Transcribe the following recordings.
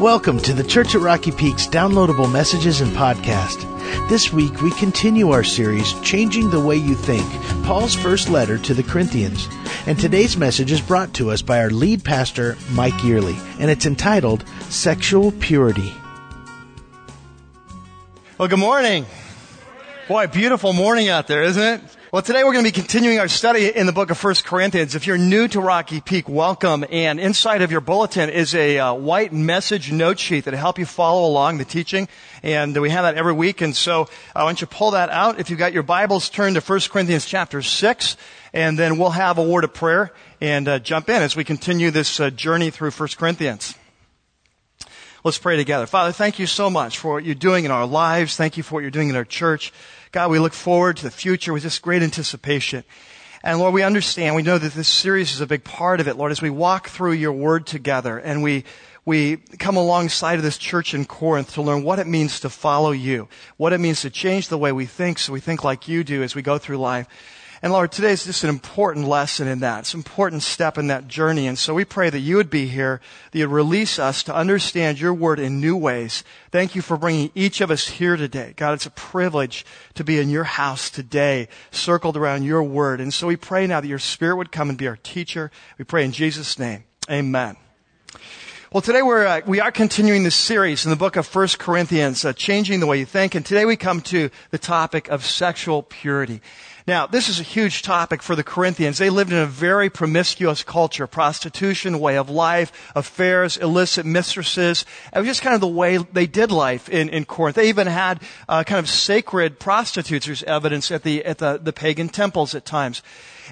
Welcome to the Church at Rocky Peaks downloadable messages and podcast. This week we continue our series, Changing the Way You Think, Paul's first letter to the Corinthians. And today's message is brought to us by our lead pastor, Mike Yearley, and it's entitled Sexual Purity. Well, good morning. Boy, beautiful morning out there, isn't it? Well, today we're going to be continuing our study in the book of 1 Corinthians. If you're new to Rocky Peak, welcome. And inside of your bulletin is a uh, white message note sheet that'll help you follow along the teaching. And we have that every week. And so uh, why don't you pull that out? If you've got your Bibles, turn to 1 Corinthians chapter 6. And then we'll have a word of prayer and uh, jump in as we continue this uh, journey through 1 Corinthians. Let's pray together. Father, thank you so much for what you're doing in our lives. Thank you for what you're doing in our church. God, we look forward to the future with just great anticipation. And Lord, we understand, we know that this series is a big part of it, Lord, as we walk through your word together and we, we come alongside of this church in Corinth to learn what it means to follow you, what it means to change the way we think so we think like you do as we go through life. And Lord, today is just an important lesson in that. It's an important step in that journey. And so we pray that you would be here, that you'd release us to understand your word in new ways. Thank you for bringing each of us here today. God, it's a privilege to be in your house today, circled around your word. And so we pray now that your spirit would come and be our teacher. We pray in Jesus' name. Amen. Well, today we're, uh, we are continuing this series in the book of 1 Corinthians, uh, Changing the Way You Think. And today we come to the topic of sexual purity. Now, this is a huge topic for the Corinthians. They lived in a very promiscuous culture, prostitution, way of life, affairs, illicit mistresses. It was just kind of the way they did life in, in Corinth. They even had uh, kind of sacred prostitutes. There's evidence at the, at the, the pagan temples at times.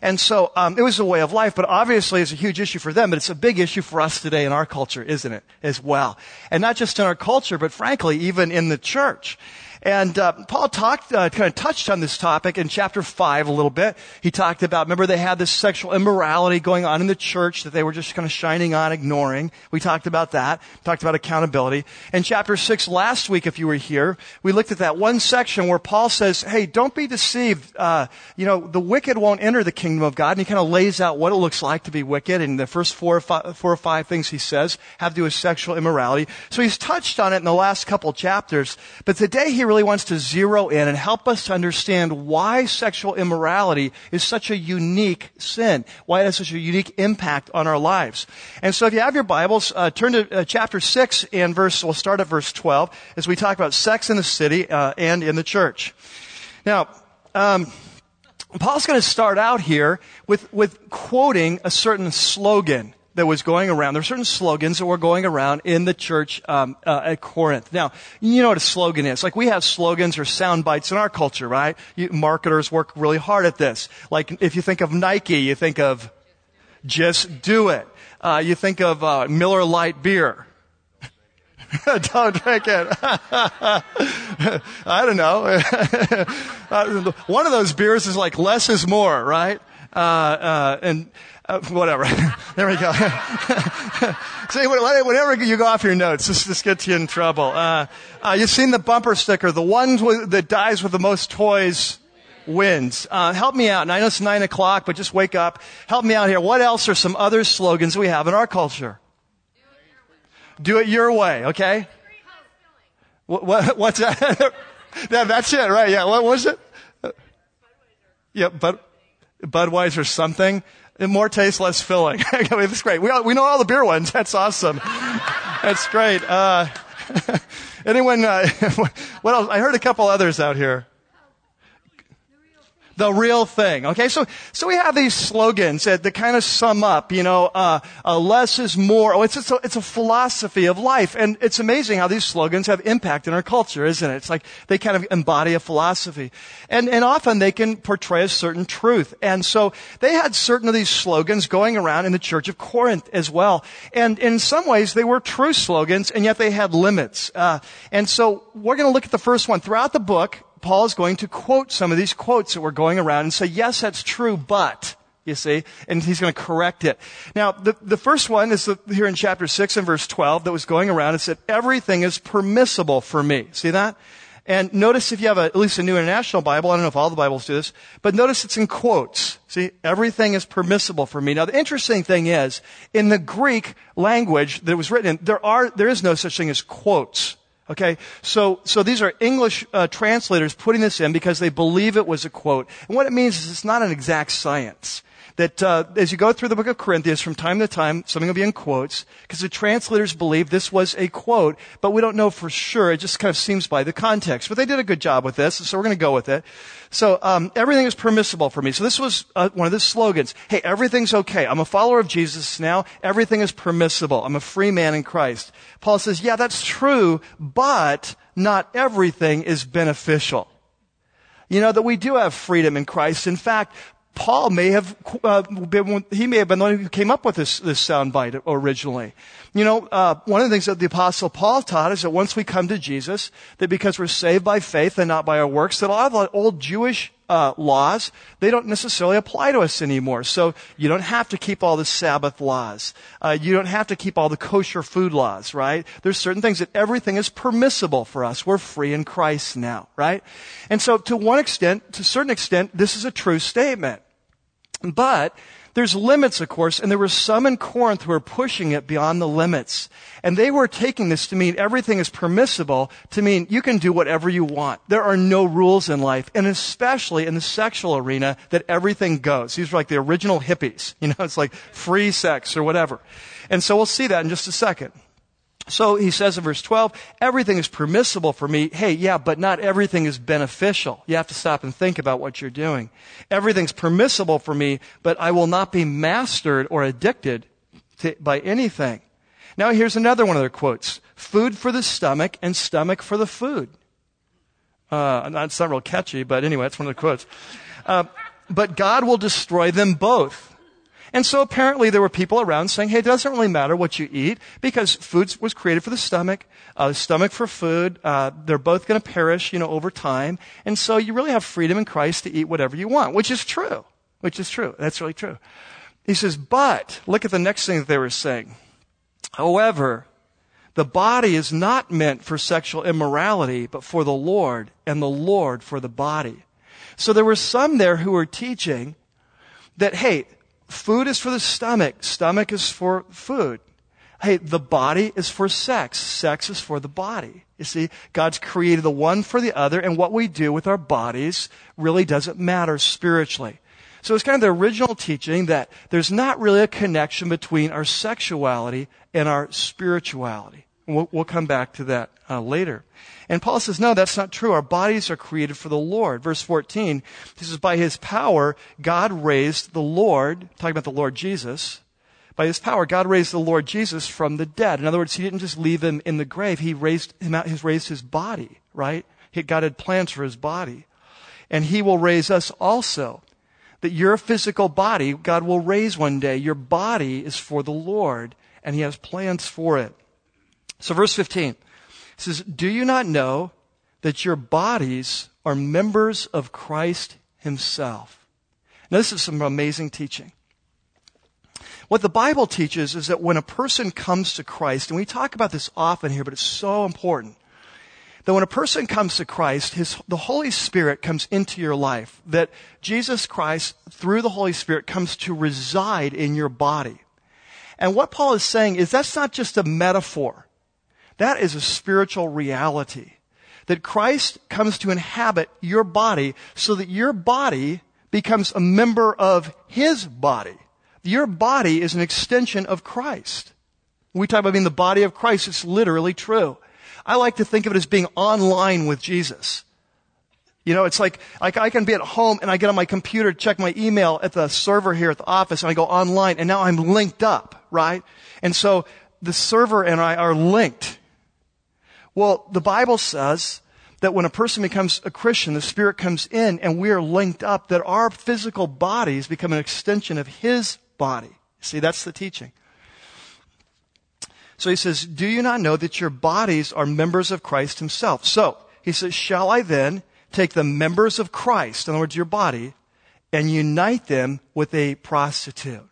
And so um, it was a way of life, but obviously it's a huge issue for them, but it's a big issue for us today in our culture, isn't it, as well? And not just in our culture, but frankly, even in the church. And uh, Paul talked, uh, kind of touched on this topic in chapter five a little bit. He talked about, remember, they had this sexual immorality going on in the church that they were just kind of shining on, ignoring. We talked about that. Talked about accountability. In chapter six last week, if you were here, we looked at that one section where Paul says, "Hey, don't be deceived. Uh, you know, the wicked won't enter the kingdom of God." And he kind of lays out what it looks like to be wicked. And the first four or five, four or five things he says have to do with sexual immorality. So he's touched on it in the last couple chapters. But today he really wants to zero in and help us to understand why sexual immorality is such a unique sin, why it has such a unique impact on our lives. And so if you have your Bibles, uh, turn to uh, chapter 6 and verse, we'll start at verse 12 as we talk about sex in the city uh, and in the church. Now, um, Paul's going to start out here with, with quoting a certain slogan that was going around. There were certain slogans that were going around in the church um, uh, at Corinth. Now, you know what a slogan is. Like we have slogans or sound bites in our culture, right? You, marketers work really hard at this. Like if you think of Nike, you think of just do it. Uh, you think of uh, Miller Lite beer. don't drink it. I don't know. Uh, one of those beers is like less is more, right? Uh, uh, and uh, whatever. there we go. See, whenever you go off your notes, this, this gets you in trouble. Uh, uh, you've seen the bumper sticker. The one that dies with the most toys wins. Uh, help me out. And I know it's nine o'clock, but just wake up. Help me out here. What else are some other slogans we have in our culture? Do it your way, okay? What, what, what's that? yeah, that's it, right? Yeah, what was it? Yeah, but Budweiser something more taste, less filling. That's great. We, all, we know all the beer ones. That's awesome. That's great. Uh, anyone, uh, what else? I heard a couple others out here. The real thing. Okay, so so we have these slogans that, that kind of sum up, you know, uh, uh, less is more. Oh, it's it's a, it's a philosophy of life, and it's amazing how these slogans have impact in our culture, isn't it? It's like they kind of embody a philosophy, and and often they can portray a certain truth. And so they had certain of these slogans going around in the church of Corinth as well, and in some ways they were true slogans, and yet they had limits. Uh, and so we're going to look at the first one throughout the book. Paul is going to quote some of these quotes that were going around and say, yes, that's true, but, you see, and he's going to correct it. Now, the, the first one is the, here in chapter 6 and verse 12 that was going around. It said, everything is permissible for me. See that? And notice if you have a, at least a New International Bible, I don't know if all the Bibles do this, but notice it's in quotes. See, everything is permissible for me. Now the interesting thing is, in the Greek language that it was written in, there are, there is no such thing as quotes. Okay, so so these are English uh, translators putting this in because they believe it was a quote. And what it means is it's not an exact science that uh, as you go through the book of Corinthians, from time to time, something will be in quotes, because the translators believe this was a quote, but we don't know for sure. It just kind of seems by the context. But they did a good job with this, so we're going to go with it. So um, everything is permissible for me. So this was uh, one of the slogans. Hey, everything's okay. I'm a follower of Jesus now. Everything is permissible. I'm a free man in Christ. Paul says, yeah, that's true, but not everything is beneficial. You know, that we do have freedom in Christ. In fact, Paul may have uh, been, he may have been the one who came up with this, this soundbite originally. You know, uh, one of the things that the apostle Paul taught is that once we come to Jesus, that because we're saved by faith and not by our works, that a lot of the old Jewish uh, laws, they don't necessarily apply to us anymore. So you don't have to keep all the Sabbath laws. Uh, you don't have to keep all the kosher food laws, right? There's certain things that everything is permissible for us. We're free in Christ now, right? And so to one extent, to a certain extent, this is a true statement. But there's limits, of course, and there were some in Corinth who were pushing it beyond the limits. And they were taking this to mean everything is permissible, to mean you can do whatever you want. There are no rules in life, and especially in the sexual arena, that everything goes. These were like the original hippies. You know, it's like free sex or whatever. And so we'll see that in just a second. So he says in verse 12, everything is permissible for me. Hey, yeah, but not everything is beneficial. You have to stop and think about what you're doing. Everything's permissible for me, but I will not be mastered or addicted to, by anything. Now here's another one of their quotes. Food for the stomach and stomach for the food. Uh, it's not real catchy, but anyway, that's one of the quotes. Uh, but God will destroy them both. And so apparently there were people around saying, hey, it doesn't really matter what you eat because food was created for the stomach, uh, stomach for food. Uh, they're both going to perish, you know, over time. And so you really have freedom in Christ to eat whatever you want, which is true. Which is true. That's really true. He says, but look at the next thing that they were saying. However, the body is not meant for sexual immorality, but for the Lord, and the Lord for the body. So there were some there who were teaching that, hey, Food is for the stomach. Stomach is for food. Hey, the body is for sex. Sex is for the body. You see, God's created the one for the other, and what we do with our bodies really doesn't matter spiritually. So it's kind of the original teaching that there's not really a connection between our sexuality and our spirituality. We'll, we'll come back to that uh, later. And Paul says, no, that's not true. Our bodies are created for the Lord. Verse 14, he says, by his power, God raised the Lord, talking about the Lord Jesus, by his power, God raised the Lord Jesus from the dead. In other words, he didn't just leave him in the grave. He raised him out, he raised his body, right? He, God had plans for his body. And he will raise us also. That your physical body, God will raise one day. Your body is for the Lord, and he has plans for it. So verse 15 says, Do you not know that your bodies are members of Christ himself? Now this is some amazing teaching. What the Bible teaches is that when a person comes to Christ, and we talk about this often here, but it's so important, that when a person comes to Christ, his, the Holy Spirit comes into your life, that Jesus Christ, through the Holy Spirit, comes to reside in your body. And what Paul is saying is that's not just a metaphor. That is a spiritual reality. That Christ comes to inhabit your body so that your body becomes a member of His body. Your body is an extension of Christ. We talk about being the body of Christ, it's literally true. I like to think of it as being online with Jesus. You know, it's like, like I can be at home and I get on my computer, check my email at the server here at the office and I go online and now I'm linked up, right? And so the server and I are linked. Well, the Bible says that when a person becomes a Christian, the Spirit comes in and we are linked up, that our physical bodies become an extension of His body. See, that's the teaching. So he says, Do you not know that your bodies are members of Christ Himself? So, he says, Shall I then take the members of Christ, in other words, your body, and unite them with a prostitute?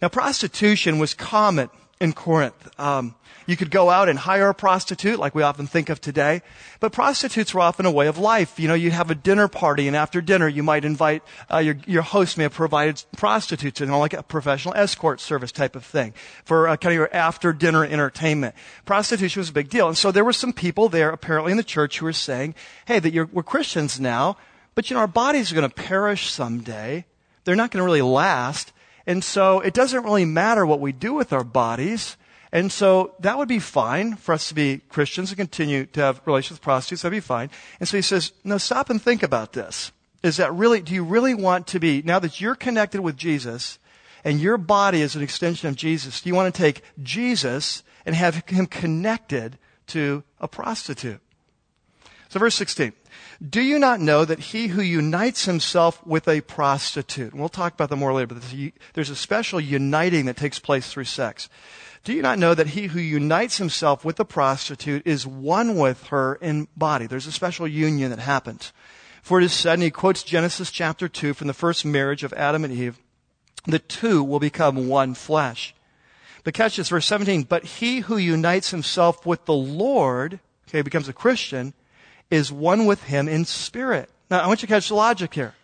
Now, prostitution was common in Corinth. Um, you could go out and hire a prostitute, like we often think of today. But prostitutes were often a way of life. You know, you'd have a dinner party, and after dinner, you might invite uh, your your host may have provided prostitutes, you know, like a professional escort service type of thing for uh, kind of your after dinner entertainment. Prostitution was a big deal, and so there were some people there, apparently in the church, who were saying, "Hey, that we're Christians now, but you know, our bodies are going to perish someday. They're not going to really last." And so it doesn't really matter what we do with our bodies. And so that would be fine for us to be Christians and continue to have relations with prostitutes. That'd be fine. And so he says, no, stop and think about this. Is that really, do you really want to be, now that you're connected with Jesus and your body is an extension of Jesus, do you want to take Jesus and have him connected to a prostitute? So verse 16. Do you not know that he who unites himself with a prostitute, and we'll talk about that more later, but there's a special uniting that takes place through sex. Do you not know that he who unites himself with a prostitute is one with her in body? There's a special union that happens. For it is said, and he quotes Genesis chapter 2 from the first marriage of Adam and Eve, the two will become one flesh. But catch this, verse 17, but he who unites himself with the Lord, okay, becomes a Christian, is one with him in spirit. Now, I want you to catch the logic here.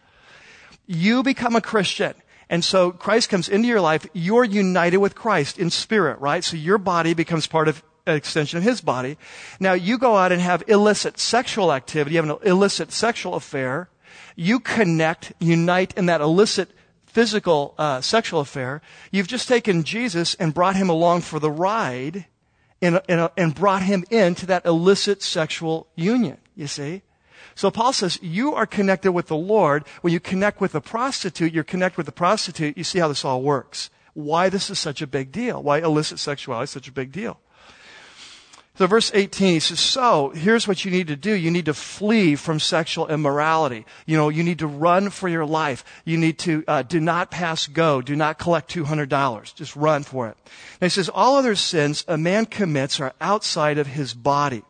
You become a Christian. And so Christ comes into your life. You're united with Christ in spirit, right? So your body becomes part of an extension of his body. Now you go out and have illicit sexual activity. You have an illicit sexual affair. You connect, unite in that illicit physical uh, sexual affair. You've just taken Jesus and brought him along for the ride and, and, and brought him into that illicit sexual union, you see? So Paul says, you are connected with the Lord. When you connect with a prostitute, you're connected with the prostitute. You see how this all works. Why this is such a big deal. Why illicit sexuality is such a big deal. So verse 18, he says, so here's what you need to do. You need to flee from sexual immorality. You know, you need to run for your life. You need to, uh, do not pass go. Do not collect $200. Just run for it. And he says, all other sins a man commits are outside of his body.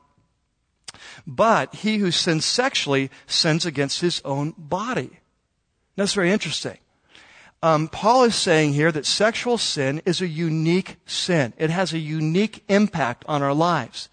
But he who sins sexually sins against his own body. That's very interesting. Um, Paul is saying here that sexual sin is a unique sin. It has a unique impact on our lives.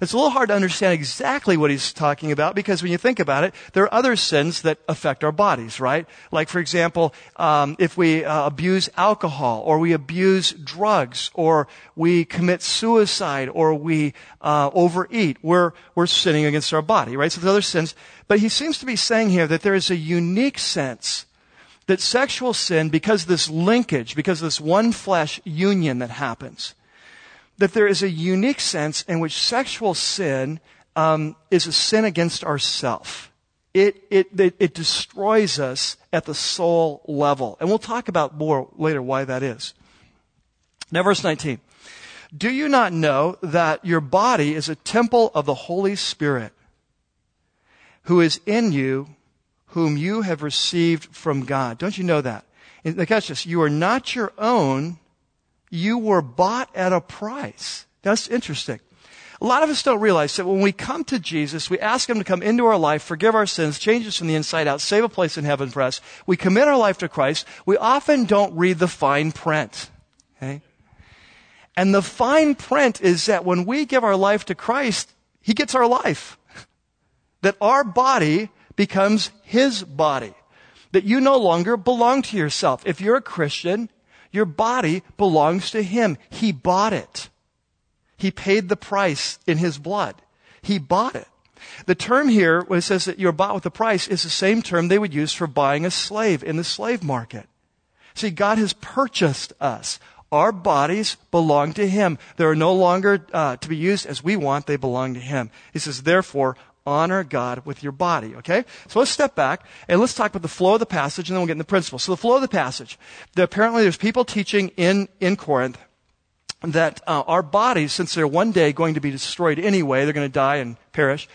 It's a little hard to understand exactly what he's talking about because when you think about it, there are other sins that affect our bodies, right? Like, for example, um, if we uh, abuse alcohol or we abuse drugs or we commit suicide or we uh, overeat, we're, we're sinning against our body, right? So there's other sins. But he seems to be saying here that there is a unique sense that sexual sin, because this linkage, because this one flesh union that happens, that there is a unique sense in which sexual sin um, is a sin against ourself. It, it, it, it destroys us at the soul level. And we'll talk about more later why that is. Now, verse 19. Do you not know that your body is a temple of the Holy Spirit who is in you, whom you have received from God? Don't you know that? And catch this. You are not your own you were bought at a price. That's interesting. A lot of us don't realize that when we come to Jesus, we ask Him to come into our life, forgive our sins, change us from the inside out, save a place in heaven for us. We commit our life to Christ. We often don't read the fine print. Okay? And the fine print is that when we give our life to Christ, He gets our life. That our body becomes His body. That you no longer belong to yourself. If you're a Christian, your body belongs to Him. He bought it. He paid the price in His blood. He bought it. The term here, when it says that you're bought with a price, is the same term they would use for buying a slave in the slave market. See, God has purchased us. Our bodies belong to Him. They are no longer uh, to be used as we want. They belong to Him. He says, therefore, honor God with your body, okay? So let's step back and let's talk about the flow of the passage and then we'll get into the principle. So the flow of the passage. The, apparently there's people teaching in, in Corinth that uh, our bodies, since they're one day going to be destroyed anyway, they're going to die and perish,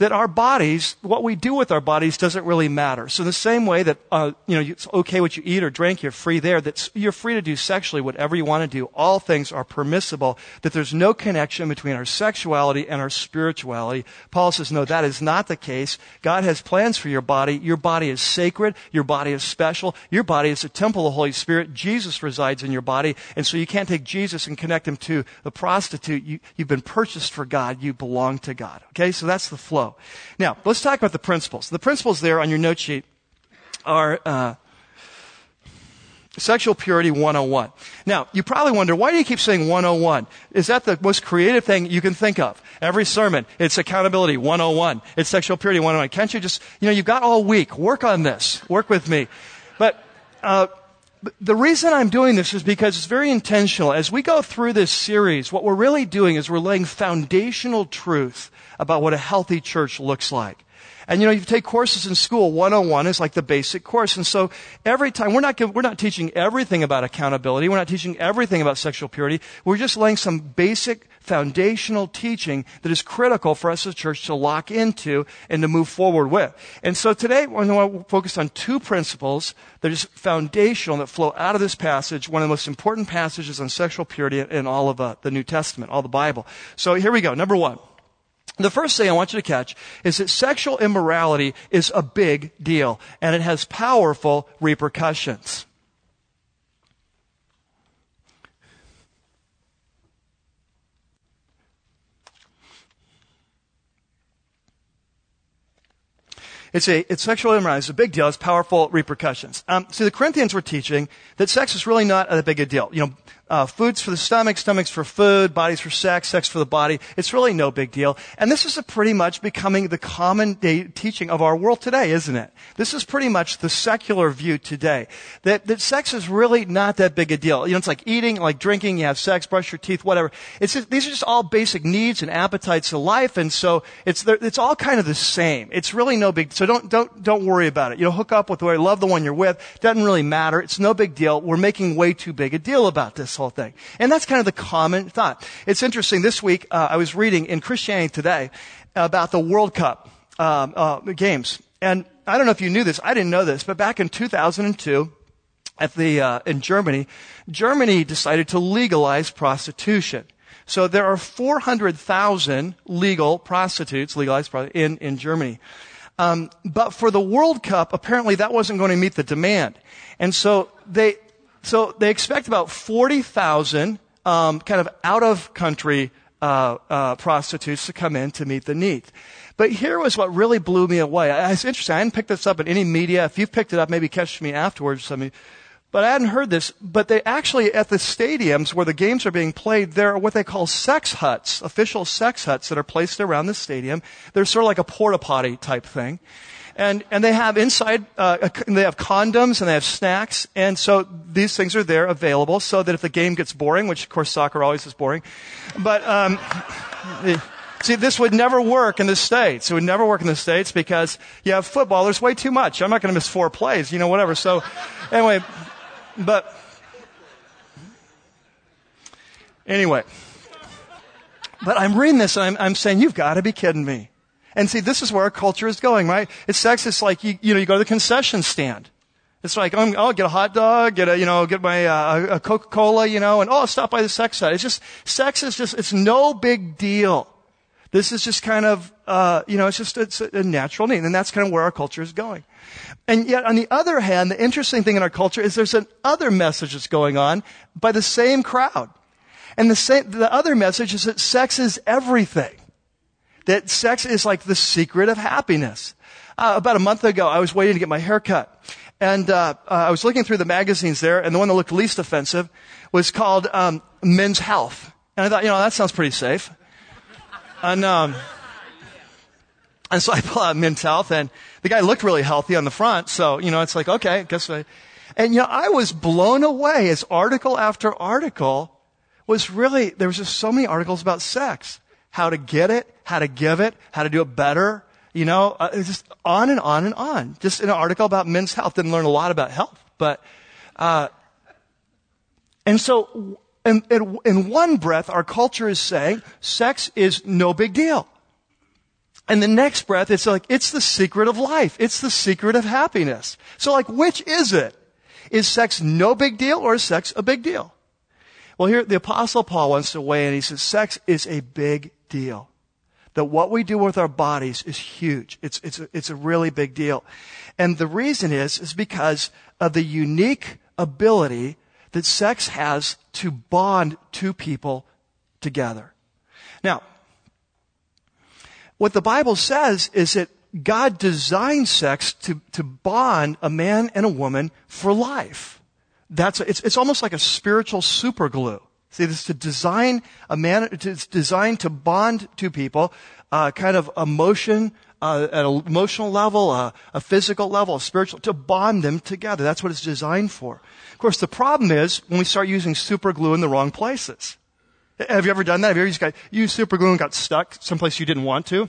that our bodies, what we do with our bodies doesn't really matter. So the same way that, uh, you know, it's okay what you eat or drink, you're free there, that you're free to do sexually whatever you want to do. All things are permissible, that there's no connection between our sexuality and our spirituality. Paul says, no, that is not the case. God has plans for your body. Your body is sacred. Your body is special. Your body is a temple of the Holy Spirit. Jesus resides in your body. And so you can't take Jesus and connect him to the prostitute. You, you've been purchased for God. You belong to God. Okay? So that's the flow. Now, let's talk about the principles. The principles there on your note sheet are uh, Sexual Purity 101. Now, you probably wonder, why do you keep saying 101? Is that the most creative thing you can think of? Every sermon, it's accountability 101. It's sexual purity 101. Can't you just, you know, you've got all week. Work on this. Work with me. But, uh, the reason I'm doing this is because it's very intentional. As we go through this series, what we're really doing is we're laying foundational truth about what a healthy church looks like. And you know, you take courses in school, 101 is like the basic course. And so every time, we're not, we're not teaching everything about accountability. We're not teaching everything about sexual purity. We're just laying some basic foundational teaching that is critical for us as a church to lock into and to move forward with. And so today, we're going to focus on two principles that is foundational that flow out of this passage, one of the most important passages on sexual purity in all of uh, the New Testament, all the Bible. So here we go. Number one. The first thing I want you to catch is that sexual immorality is a big deal and it has powerful repercussions. It's a, it's sexual immorality. It's a big deal. It's powerful repercussions. Um, see, the Corinthians were teaching that sex is really not a big a deal. You know, uh, foods for the stomach, stomachs for food, bodies for sex, sex for the body. It's really no big deal. And this is pretty much becoming the common day teaching of our world today, isn't it? This is pretty much the secular view today. That, that sex is really not that big a deal. You know, it's like eating, like drinking, you have sex, brush your teeth, whatever. It's just, these are just all basic needs and appetites of life. And so it's, it's all kind of the same. It's really no big, so don't, don't, don't worry about it. You know, hook up with the way, you love the one you're with. Doesn't really matter. It's no big deal. We're making way too big a deal about this whole thing. And that's kind of the common thought. It's interesting. This week, uh, I was reading in Christianity Today about the World Cup um, uh, games. And I don't know if you knew this. I didn't know this, but back in 2002, at the uh, in Germany, Germany decided to legalize prostitution. So there are 400,000 legal prostitutes, legalized in in Germany. Um, but for the World Cup, apparently that wasn't going to meet the demand, and so they so they expect about 40,000 um, kind of out of country uh, uh, prostitutes to come in to meet the need. But here was what really blew me away. It's interesting. I hadn't picked this up in any media. If you've picked it up, maybe catch me afterwards. I but I hadn't heard this. But they actually, at the stadiums where the games are being played, there are what they call sex huts, official sex huts that are placed around the stadium. They're sort of like a porta potty type thing and and they have inside uh, they have condoms and they have snacks, and so these things are there available so that if the game gets boring, which of course soccer always is boring, but um, see this would never work in the states. It would never work in the states because you have football. There's way too much. I'm not going to miss four plays, you know, whatever. So anyway, but anyway. But I'm reading this and I'm, I'm saying, you've got to be kidding me. And see, this is where our culture is going, right? It's sex. It's like, you, you know, you go to the concession stand. It's like, oh, I'll get a hot dog, get a, you know, get my, uh, a Coca-Cola, you know, and oh, I'll stop by the sex side. It's just, sex is just, it's no big deal. This is just kind of, uh, you know, it's just, it's a natural need. And that's kind of where our culture is going. And yet, on the other hand, the interesting thing in our culture is there's an other message that's going on by the same crowd. And the same, the other message is that sex is everything that sex is like the secret of happiness. Uh, about a month ago, I was waiting to get my hair cut. And uh, uh, I was looking through the magazines there, and the one that looked least offensive was called um, Men's Health. And I thought, you know, that sounds pretty safe. And, um, and so I pull out Men's Health, and the guy looked really healthy on the front. So, you know, it's like, okay, guess I. And, you know, I was blown away as article after article was really, there was just so many articles about sex how to get it, how to give it, how to do it better. You know, uh, just on and on and on. Just in an article about men's health, didn't learn a lot about health, but, uh, and so, in, in one breath, our culture is saying sex is no big deal. And the next breath, it's like, it's the secret of life. It's the secret of happiness. So like, which is it? Is sex no big deal or is sex a big deal? Well, here, the apostle Paul wants to weigh in. He says, sex is a big deal. That what we do with our bodies is huge. It's, it's, a, it's a really big deal. And the reason is, is because of the unique ability that sex has to bond two people together. Now, what the Bible says is that God designed sex to, to bond a man and a woman for life. That's, it's, it's almost like a spiritual superglue. See, this to design a man, it's designed to bond two people, uh, kind of emotion, uh, at an emotional level, uh, a physical level, a spiritual, to bond them together. That's what it's designed for. Of course, the problem is when we start using super glue in the wrong places. Have you ever done that? Have you ever got, used super glue and got stuck someplace you didn't want to?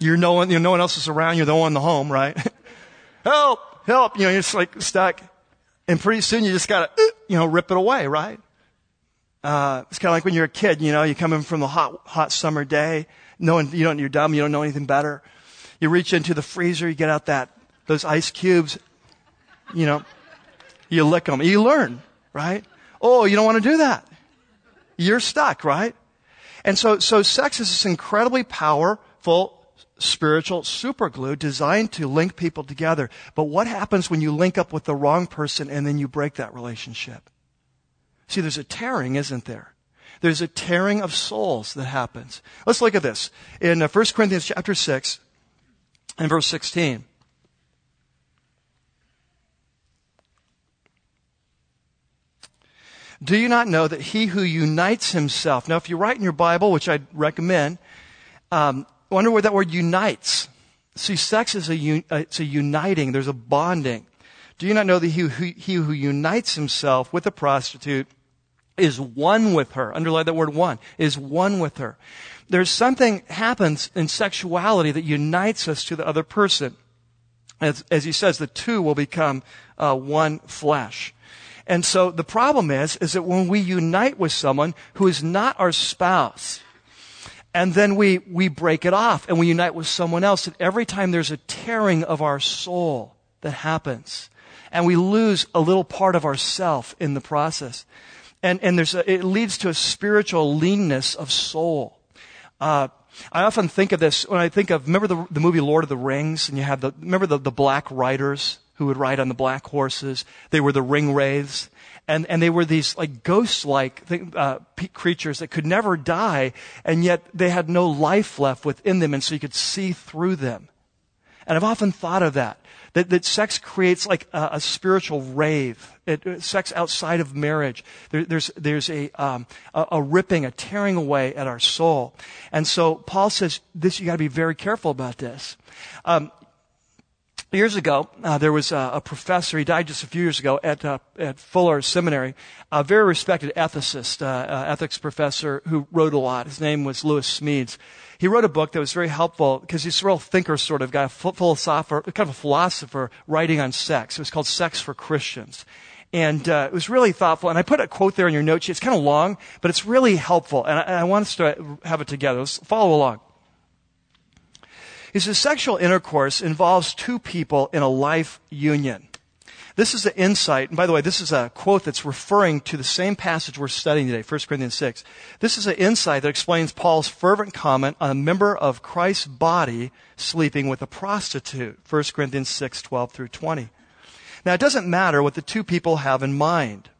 You're no one, you know, no one else is around. You're the one in the home, right? help, help. You know, you're just like stuck. And pretty soon you just gotta, you know, rip it away, right? Uh, it's kind of like when you're a kid, you know, you come in from the hot, hot summer day, knowing you don't, you're dumb, you don't know anything better. You reach into the freezer, you get out that, those ice cubes, you know, you lick them, you learn, right? Oh, you don't want to do that. You're stuck, right? And so, so sex is this incredibly powerful spiritual superglue designed to link people together. But what happens when you link up with the wrong person and then you break that relationship? See, there's a tearing, isn't there? There's a tearing of souls that happens. Let's look at this. In 1 uh, Corinthians chapter 6 and verse 16. Do you not know that he who unites himself, now if you write in your Bible, which I'd recommend, um, wonder where that word unites. See, sex is a, uh, it's a uniting. There's a bonding. Do you not know that he who, he who unites himself with a prostitute is one with her? Underline that word one. Is one with her. There's something happens in sexuality that unites us to the other person. As, as he says, the two will become uh, one flesh. And so the problem is, is that when we unite with someone who is not our spouse, and then we, we break it off and we unite with someone else. And every time there's a tearing of our soul that happens, and we lose a little part of ourself in the process. And, and there's a, it leads to a spiritual leanness of soul. Uh, I often think of this when I think of, remember the, the movie Lord of the Rings? And you have the, remember the, the black riders who would ride on the black horses? They were the Ringwraiths and, and they were these like ghost-like uh, creatures that could never die, and yet they had no life left within them, and so you could see through them. And I've often thought of that, that, that sex creates like a, a spiritual wraith. It, sex outside of marriage. There, there's, there's a, um, a, a, ripping, a tearing away at our soul. And so Paul says this, you gotta be very careful about this. Um, Years ago, uh, there was a, a, professor, he died just a few years ago at, uh, at Fuller Seminary, a very respected ethicist, uh, uh ethics professor who wrote a lot. His name was Lewis Smedes. He wrote a book that was very helpful because he's a real thinker sort of guy, a philosopher, kind of a philosopher writing on sex. It was called Sex for Christians. And uh, it was really thoughtful. And I put a quote there in your note sheet. It's kind of long, but it's really helpful. And I, I want us to have it together. Let's follow along. He says sexual intercourse involves two people in a life union. This is an insight, and by the way, this is a quote that's referring to the same passage we're studying today, 1 Corinthians 6. This is an insight that explains Paul's fervent comment on a member of Christ's body sleeping with a prostitute, 1 Corinthians 6, 12 through 20. Now, it doesn't matter what the two people have in mind.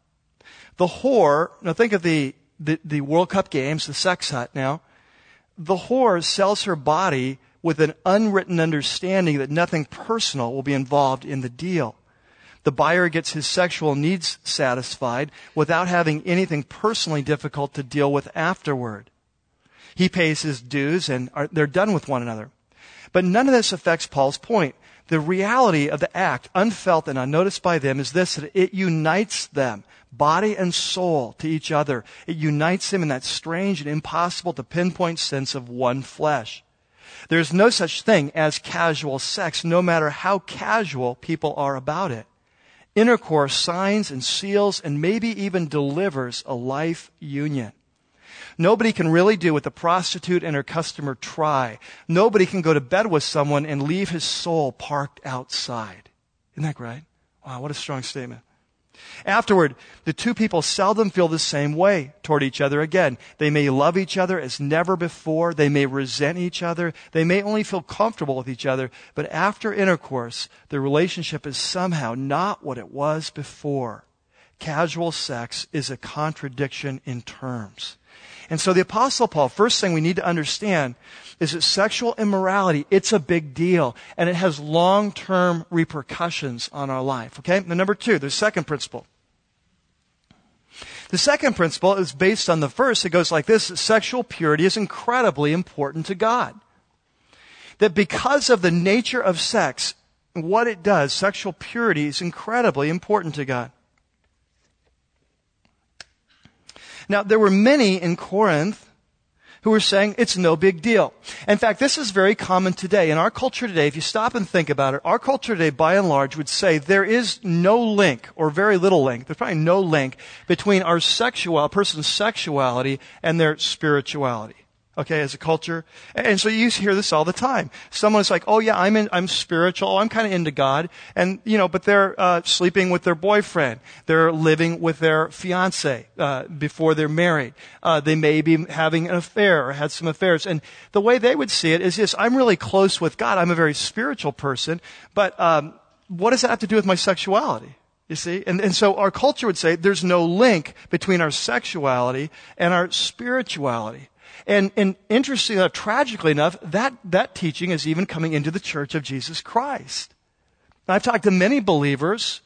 The whore, now think of the, the, the World Cup games, the sex hut now. The whore sells her body with an unwritten understanding that nothing personal will be involved in the deal. The buyer gets his sexual needs satisfied without having anything personally difficult to deal with afterward. He pays his dues and are, they're done with one another. But none of this affects Paul's point. The reality of the act, unfelt and unnoticed by them, is this that it unites them, body and soul, to each other. It unites them in that strange and impossible to pinpoint sense of one flesh. There's no such thing as casual sex, no matter how casual people are about it. Intercourse signs and seals and maybe even delivers a life union. Nobody can really do what the prostitute and her customer try. Nobody can go to bed with someone and leave his soul parked outside. Isn't that right? Wow, what a strong statement. Afterward, the two people seldom feel the same way toward each other again. They may love each other as never before. They may resent each other. They may only feel comfortable with each other. But after intercourse, the relationship is somehow not what it was before. Casual sex is a contradiction in terms. And so the apostle Paul, first thing we need to understand is that sexual immorality, it's a big deal and it has long-term repercussions on our life. Okay? And number two, the second principle. The second principle is based on the first. It goes like this. Sexual purity is incredibly important to God. That because of the nature of sex, what it does, sexual purity is incredibly important to God. Now, there were many in Corinth who were saying it's no big deal. In fact, this is very common today. In our culture today, if you stop and think about it, our culture today, by and large, would say there is no link, or very little link, there's probably no link between our sexual, person's sexuality and their spirituality okay, as a culture. And so you hear this all the time. Someone's like, oh yeah, I'm in, I'm spiritual, I'm kind of into God. And, you know, but they're, uh, sleeping with their boyfriend. They're living with their fiance, uh, before they're married. Uh, they may be having an affair or had some affairs. And the way they would see it is this, I'm really close with God. I'm a very spiritual person, but, um, what does that have to do with my sexuality? You see? And, and so our culture would say there's no link between our sexuality and our spirituality. And, and interestingly enough, tragically enough, that, that teaching is even coming into the church of Jesus Christ. Now, I've talked to many believers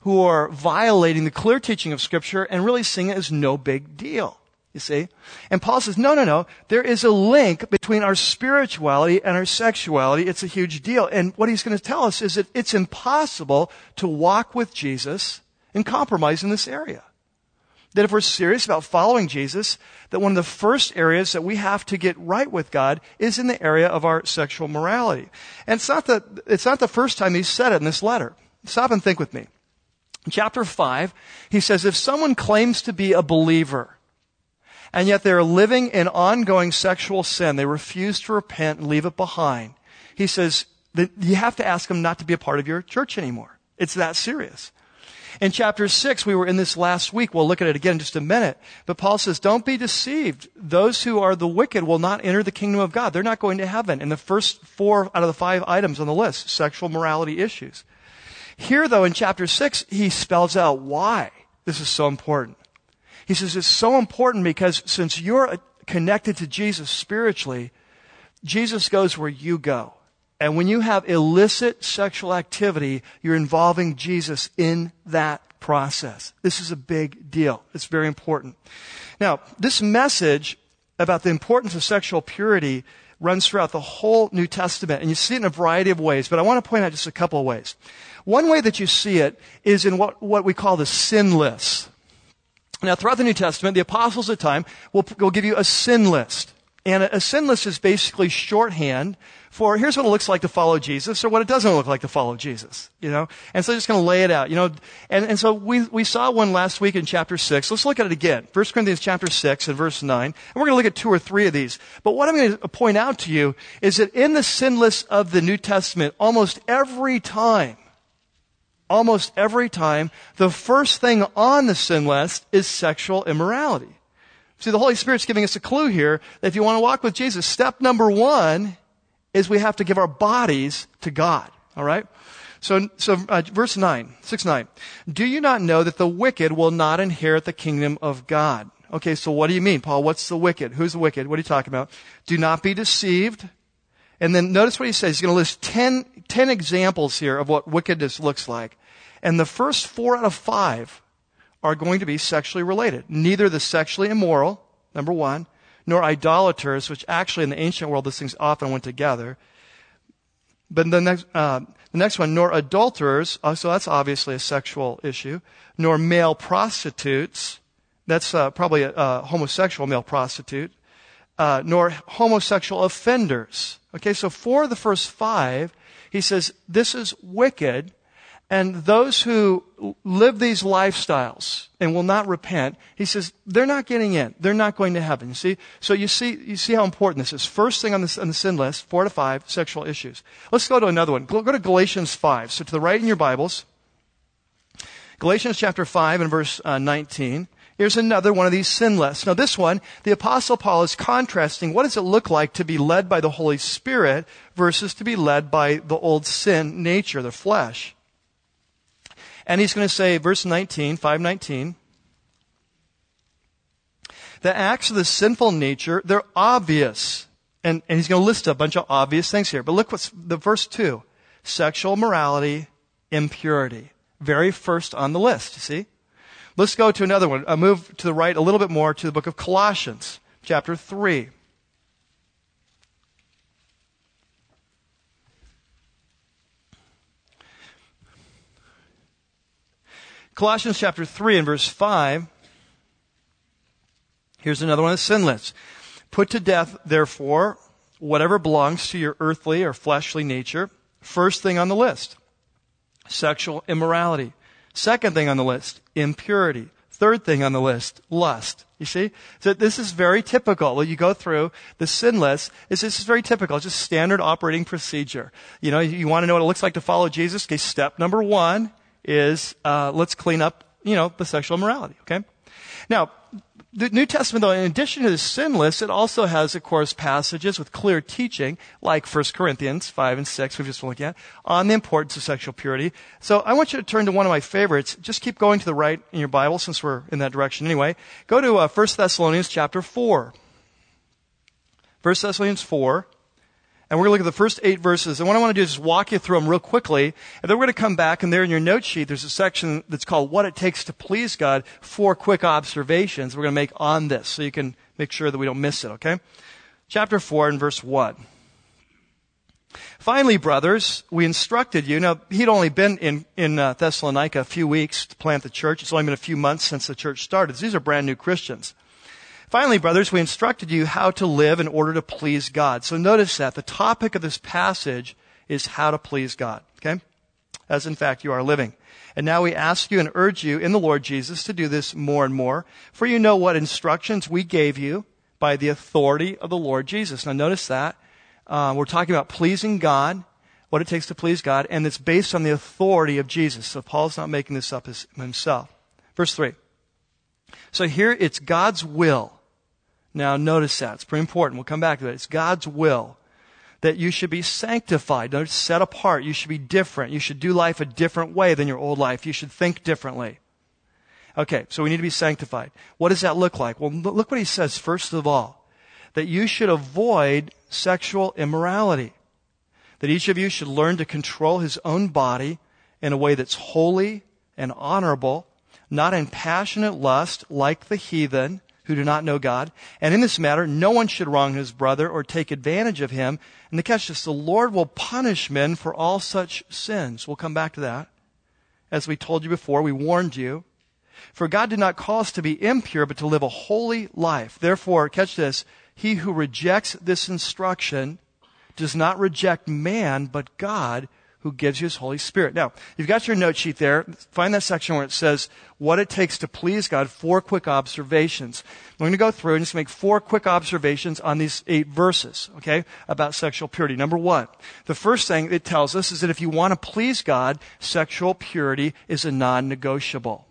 who are violating the clear teaching of Scripture and really seeing it as no big deal. You see? And Paul says, no, no, no. There is a link between our spirituality and our sexuality. It's a huge deal. And what he's going to tell us is that it's impossible to walk with Jesus and compromise in this area that if we're serious about following Jesus, that one of the first areas that we have to get right with God is in the area of our sexual morality. And it's not the, it's not the first time he said it in this letter. Stop and think with me. In chapter 5, he says, if someone claims to be a believer, and yet they're living in ongoing sexual sin, they refuse to repent and leave it behind, he says that you have to ask them not to be a part of your church anymore. It's that serious. In chapter 6, we were in this last week. We'll look at it again in just a minute. But Paul says, don't be deceived. Those who are the wicked will not enter the kingdom of God. They're not going to heaven. In the first four out of the five items on the list, sexual morality issues. Here, though, in chapter 6, he spells out why this is so important. He says it's so important because since you're connected to Jesus spiritually, Jesus goes where you go. And when you have illicit sexual activity, you're involving Jesus in that process. This is a big deal. It's very important. Now, this message about the importance of sexual purity runs throughout the whole New Testament, and you see it in a variety of ways, but I want to point out just a couple of ways. One way that you see it is in what, what we call the sin list. Now, throughout the New Testament, the apostles at the time will, will give you a sin list. And a, sin list is basically shorthand for here's what it looks like to follow Jesus or what it doesn't look like to follow Jesus, you know? And so I'm just going to lay it out, you know? And, and so we, we saw one last week in chapter 6. Let's look at it again. 1 Corinthians chapter 6 and verse 9. And we're going to look at two or three of these. But what I'm going to point out to you is that in the sin list of the New Testament, almost every time, almost every time, the first thing on the sin list is sexual immorality. See, the Holy Spirit's giving us a clue here that if you want to walk with Jesus, step number one is we have to give our bodies to God. All right? So, so uh, verse 9, 6 9. Do you not know that the wicked will not inherit the kingdom of God? Okay, so what do you mean, Paul? What's the wicked? Who's the wicked? What are you talking about? Do not be deceived. And then notice what he says. He's going to list 10, 10 examples here of what wickedness looks like. And the first four out of five are going to be sexually related. Neither the sexually immoral, number one, nor idolaters, which actually in the ancient world, these things often went together. But the next, uh, the next one, nor adulterers, uh, so that's obviously a sexual issue, nor male prostitutes, that's uh, probably a, a, homosexual male prostitute, uh, nor homosexual offenders. Okay, so for the first five, he says, this is wicked, And those who live these lifestyles and will not repent, he says, they're not getting in. They're not going to heaven. You see? So you see, you see how important this is. First thing on the, on the sin list, four to five, sexual issues. Let's go to another one. Go, go to Galatians 5. So to the right in your Bibles, Galatians chapter 5 and verse uh, 19. Here's another one of these sin lists. Now this one, the apostle Paul is contrasting what does it look like to be led by the Holy Spirit versus to be led by the old sin nature, the flesh. And he's going to say, verse 19, 519, the acts of the sinful nature, they're obvious. And, and he's going to list a bunch of obvious things here. But look what's the verse 2. Sexual morality, impurity. Very first on the list, you see? Let's go to another one. I'll move to the right a little bit more to the book of Colossians, chapter 3. Colossians chapter 3 and verse 5. Here's another one of the sin lists. Put to death, therefore, whatever belongs to your earthly or fleshly nature. First thing on the list, sexual immorality. Second thing on the list, impurity. Third thing on the list, lust. You see? So this is very typical. You go through the sin list. This is very typical. It's just standard operating procedure. You know, you want to know what it looks like to follow Jesus? Okay, step number one is uh, let's clean up, you know, the sexual immorality. Okay. Now, the New Testament, though, in addition to the sin list, it also has, of course, passages with clear teaching, like 1 Corinthians 5 and 6, we've just looked at, on the importance of sexual purity. So I want you to turn to one of my favorites. Just keep going to the right in your Bible, since we're in that direction anyway. Go to uh, 1 Thessalonians chapter 4. 1 Thessalonians 4. And we're going to look at the first eight verses. And what I want to do is just walk you through them real quickly. And then we're going to come back, and there in your note sheet, there's a section that's called What It Takes to Please God. Four quick observations we're going to make on this so you can make sure that we don't miss it, okay? Chapter 4 and verse 1. Finally, brothers, we instructed you. Now, he'd only been in, in uh, Thessalonica a few weeks to plant the church. It's only been a few months since the church started. These are brand new Christians. Finally, brothers, we instructed you how to live in order to please God. So notice that the topic of this passage is how to please God. Okay? As in fact you are living. And now we ask you and urge you in the Lord Jesus to do this more and more, for you know what instructions we gave you by the authority of the Lord Jesus. Now notice that. Uh, we're talking about pleasing God, what it takes to please God, and it's based on the authority of Jesus. So Paul's not making this up himself. Verse 3. So here it's God's will now, notice that. It's pretty important. We'll come back to that. It's God's will that you should be sanctified, set apart. You should be different. You should do life a different way than your old life. You should think differently. Okay, so we need to be sanctified. What does that look like? Well, look what he says first of all. That you should avoid sexual immorality. That each of you should learn to control his own body in a way that's holy and honorable, not in passionate lust like the heathen who do not know God. And in this matter, no one should wrong his brother or take advantage of him. And the catch is the Lord will punish men for all such sins. We'll come back to that. As we told you before, we warned you. For God did not call us to be impure, but to live a holy life. Therefore, catch this, he who rejects this instruction does not reject man, but God, who gives you his Holy Spirit. Now, you've got your note sheet there. Find that section where it says what it takes to please God. Four quick observations. I'm going to go through and just make four quick observations on these eight verses, okay, about sexual purity. Number one, the first thing it tells us is that if you want to please God, sexual purity is a non-negotiable.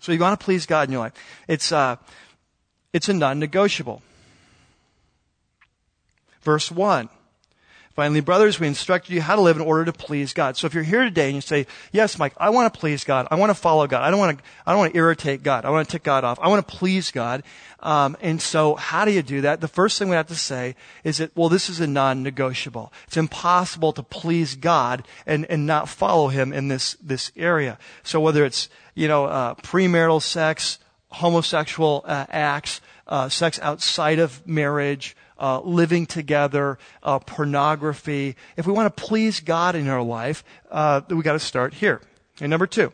So you want to please God in your life. It's, uh, it's a non-negotiable. Verse 1. Finally, brothers, we instructed you how to live in order to please God. So if you're here today and you say, yes, Mike, I want to please God. I want to follow God. I don't want to, I don't want to irritate God. I want to tick God off. I want to please God. Um, and so how do you do that? The first thing we have to say is that, well, this is a non-negotiable. It's impossible to please God and, and not follow Him in this, this area. So whether it's, you know, uh, premarital sex, homosexual uh, acts, uh, sex outside of marriage, uh, living together, uh, pornography. If we want to please God in our life, uh, we got to start here. And number two,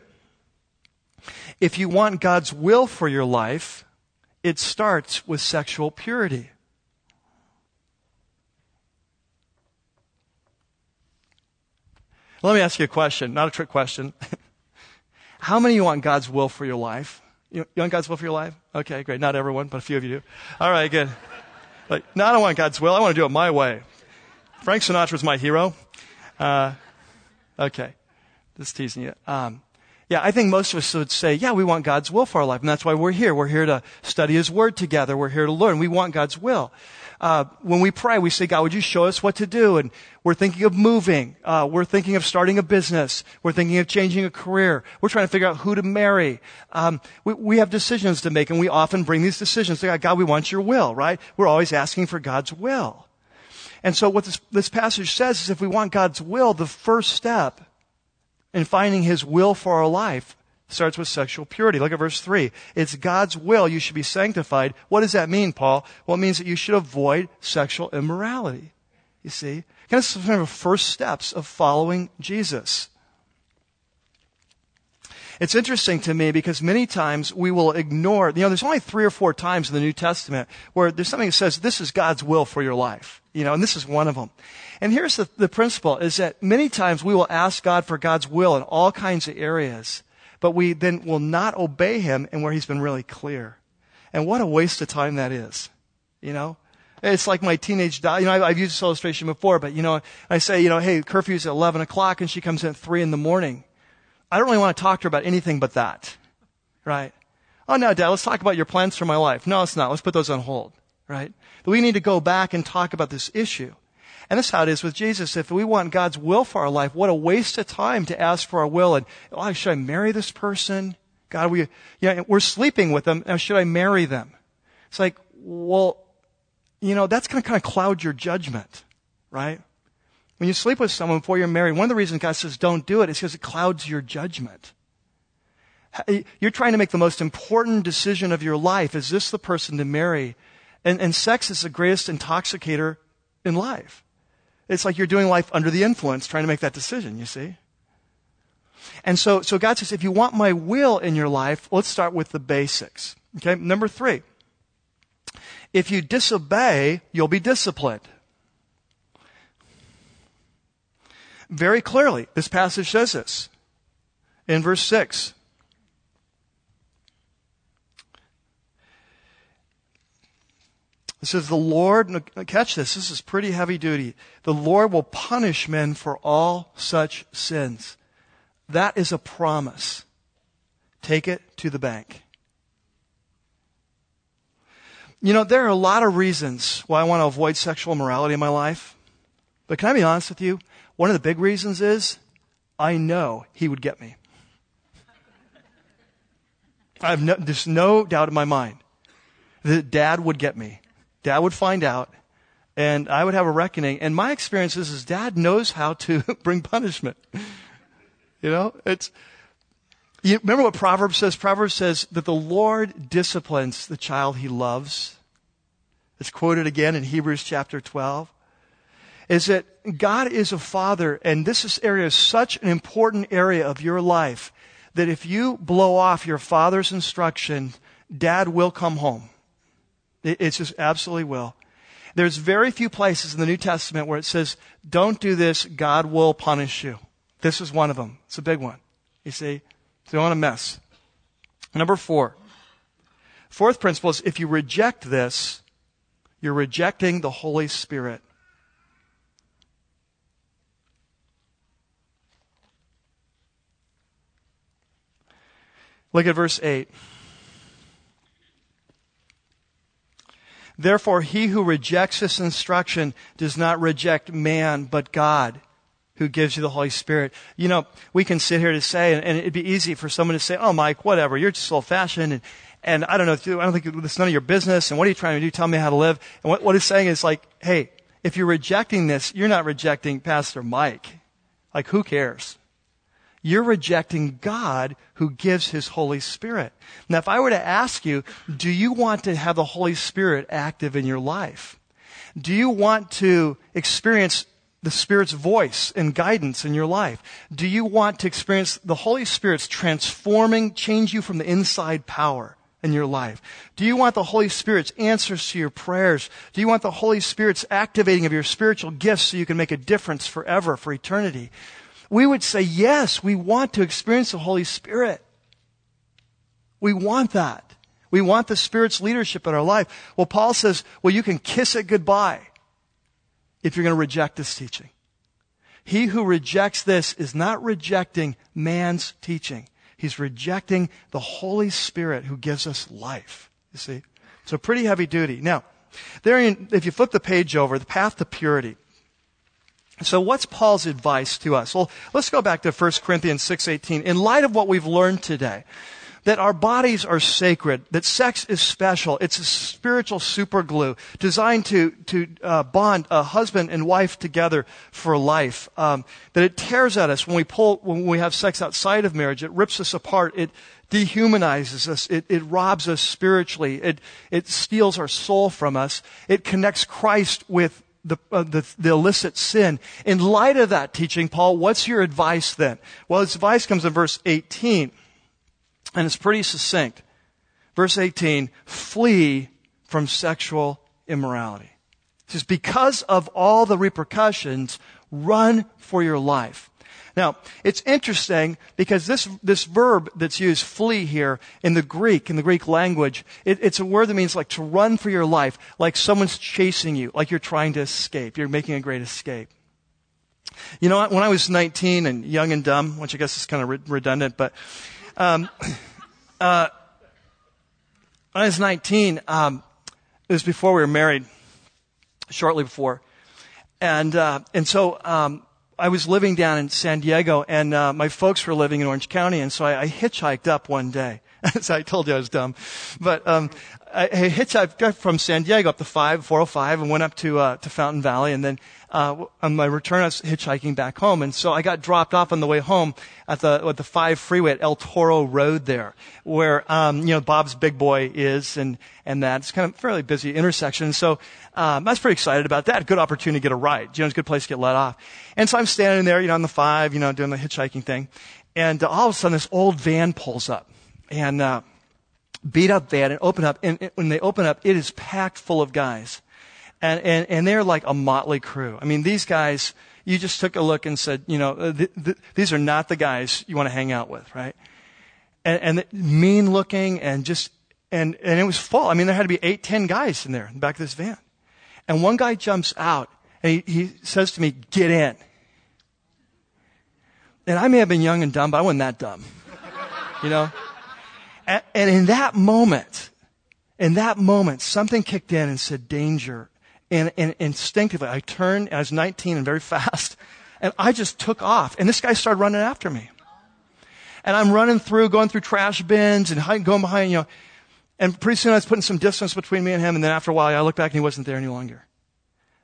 if you want God's will for your life, it starts with sexual purity. Let me ask you a question, not a trick question. How many of you want God's will for your life? You, want God's will for your life? Okay, great. Not everyone, but a few of you do. All right, good. Like, no, I don't want God's will. I want to do it my way. Frank Sinatra's my hero. Uh, okay. Just teasing you. Um, yeah, I think most of us would say, yeah, we want God's will for our life. And that's why we're here. We're here to study His Word together. We're here to learn. We want God's will. Uh, when we pray, we say, God, would you show us what to do? And we're thinking of moving. Uh, we're thinking of starting a business. We're thinking of changing a career. We're trying to figure out who to marry. Um, we, we have decisions to make, and we often bring these decisions to God. God, we want your will, right? We're always asking for God's will. And so what this, this passage says is if we want God's will, the first step in finding his will for our life starts with sexual purity. Look at verse 3. It's God's will you should be sanctified. What does that mean, Paul? Well, it means that you should avoid sexual immorality. You see? Kind of some of the first steps of following Jesus. It's interesting to me because many times we will ignore, you know, there's only three or four times in the New Testament where there's something that says this is God's will for your life, you know, and this is one of them. And here's the, the principle is that many times we will ask God for God's will in all kinds of areas, but we then will not obey Him in where He's been really clear. And what a waste of time that is, you know? It's like my teenage daughter. You know, I've used this illustration before, but you know, I say, you know, hey, curfew's at 11 o'clock and she comes in at 3 in the morning. I don't really want to talk to her about anything but that. Right? Oh, no, Dad, let's talk about your plans for my life. No, it's not. Let's put those on hold. Right? But we need to go back and talk about this issue. And that's how it is with Jesus. If we want God's will for our life, what a waste of time to ask for our will. And, oh, should I marry this person? God, we, you know, we're sleeping with them. Now, should I marry them? It's like, well, you know, that's going to kind of cloud your judgment, right? When you sleep with someone before you're married, one of the reasons God says don't do it is because it clouds your judgment. You're trying to make the most important decision of your life. Is this the person to marry? And, and sex is the greatest intoxicator in life. It's like you're doing life under the influence, trying to make that decision, you see? And so, so God says, if you want my will in your life, let's start with the basics. Okay? Number three. If you disobey, you'll be disciplined. very clearly. This passage says this in verse 6. It says, The Lord, catch this, this is pretty heavy duty. The Lord will punish men for all such sins. That is a promise. Take it to the bank. You know, there are a lot of reasons why I want to avoid sexual immorality in my life. But can I be honest with you? One of the big reasons is I know he would get me. I have no, there's no doubt in my mind that dad would get me. Dad would find out and I would have a reckoning. And my experience is, is dad knows how to bring punishment. You know, it's, you remember what Proverbs says? Proverbs says that the Lord disciplines the child he loves. It's quoted again in Hebrews chapter 12 is that God is a father, and this is area is such an important area of your life that if you blow off your father's instruction, dad will come home. It, it's just absolutely will. There's very few places in the New Testament where it says, don't do this, God will punish you. This is one of them. It's a big one. You see? So you don't want to mess. Number four. Fourth principle is if you reject this, you're rejecting the Holy Spirit. Look at verse 8. Therefore, he who rejects this instruction does not reject man, but God, who gives you the Holy Spirit. You know, we can sit here to say, and, it'd be easy for someone to say, oh, Mike, whatever, you're just old fashioned, and, and I don't know, I don't think it's none of your business, and what are you trying to do? Tell me how to live. And what, what saying is like, hey, if you're rejecting this, you're not rejecting Pastor Mike. Like, who cares? You're rejecting God who gives his Holy Spirit. Now, if I were to ask you, do you want to have the Holy Spirit active in your life? Do you want to experience the Spirit's voice and guidance in your life? Do you want to experience the Holy Spirit's transforming, change you from the inside power in your life? Do you want the Holy Spirit's answers to your prayers? Do you want the Holy Spirit's activating of your spiritual gifts so you can make a difference forever, for eternity? We would say, yes, we want to experience the Holy Spirit. We want that. We want the Spirit's leadership in our life. Well, Paul says, well, you can kiss it goodbye if you're going to reject this teaching. He who rejects this is not rejecting man's teaching. He's rejecting the Holy Spirit who gives us life. You see? So pretty heavy duty. Now, there in, if you flip the page over, the path to purity. So what's Paul's advice to us? Well, let's go back to 1 Corinthians 6:18. In light of what we've learned today, that our bodies are sacred, that sex is special. It's a spiritual superglue designed to, to uh, bond a husband and wife together for life. Um, that it tears at us when we pull, when we have sex outside of marriage. It rips us apart. It dehumanizes us. It, it robs us spiritually. It, it steals our soul from us. It connects Christ with the, uh, the, the, illicit sin. In light of that teaching, Paul, what's your advice then? Well, his advice comes in verse 18. And it's pretty succinct. Verse 18, flee from sexual immorality. It says, because of all the repercussions, run for your life. Now, it's interesting because this, this verb that's used, flee here, in the Greek, in the Greek language, it, it's a word that means like to run for your life, like someone's chasing you, like you're trying to escape. You're making a great escape. You know, when I was 19 and young and dumb, which I guess is kind of redundant, but um, uh, when I was 19, um, it was before we were married, shortly before. And, uh, and so, um, I was living down in San Diego and, uh, my folks were living in Orange County. And so I, I hitchhiked up one day. As I told you I was dumb. But, um, I, I hitchhiked from San Diego up to 5, 405 and went up to, uh, to Fountain Valley and then uh, on my return, I was hitchhiking back home, and so I got dropped off on the way home at the at the five freeway at El Toro Road there, where um, you know Bob's Big Boy is, and and that it's kind of a fairly busy intersection. So um, I was pretty excited about that. Good opportunity to get a ride. You know, it's a good place to get let off. And so I'm standing there, you know, on the five, you know, doing the hitchhiking thing, and all of a sudden this old van pulls up, and uh, beat up van and open up, and, and when they open up, it is packed full of guys and, and, and they're like a motley crew. I mean, these guys, you just took a look and said, you know, th- th- these are not the guys you want to hang out with, right? And, and mean looking and just, and, and it was full. I mean, there had to be eight, ten guys in there in the back of this van. And one guy jumps out and he, he says to me, get in. And I may have been young and dumb, but I wasn't that dumb. You know? And, in that moment, in that moment, something kicked in and said, danger. And, and instinctively, I turned, I was 19 and very fast, and I just took off. And this guy started running after me. And I'm running through, going through trash bins and hiding, going behind, you know. And pretty soon I was putting some distance between me and him. And then after a while, I looked back and he wasn't there any longer.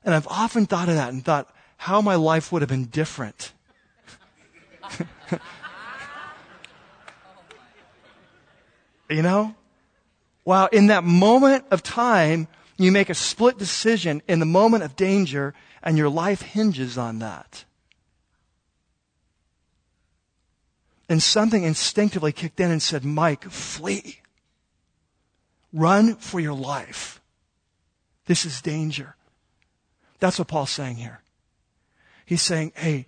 And I've often thought of that and thought how my life would have been different. you know? Wow, in that moment of time, you make a split decision in the moment of danger, and your life hinges on that. And something instinctively kicked in and said, Mike, flee. Run for your life. This is danger. That's what Paul's saying here. He's saying, hey,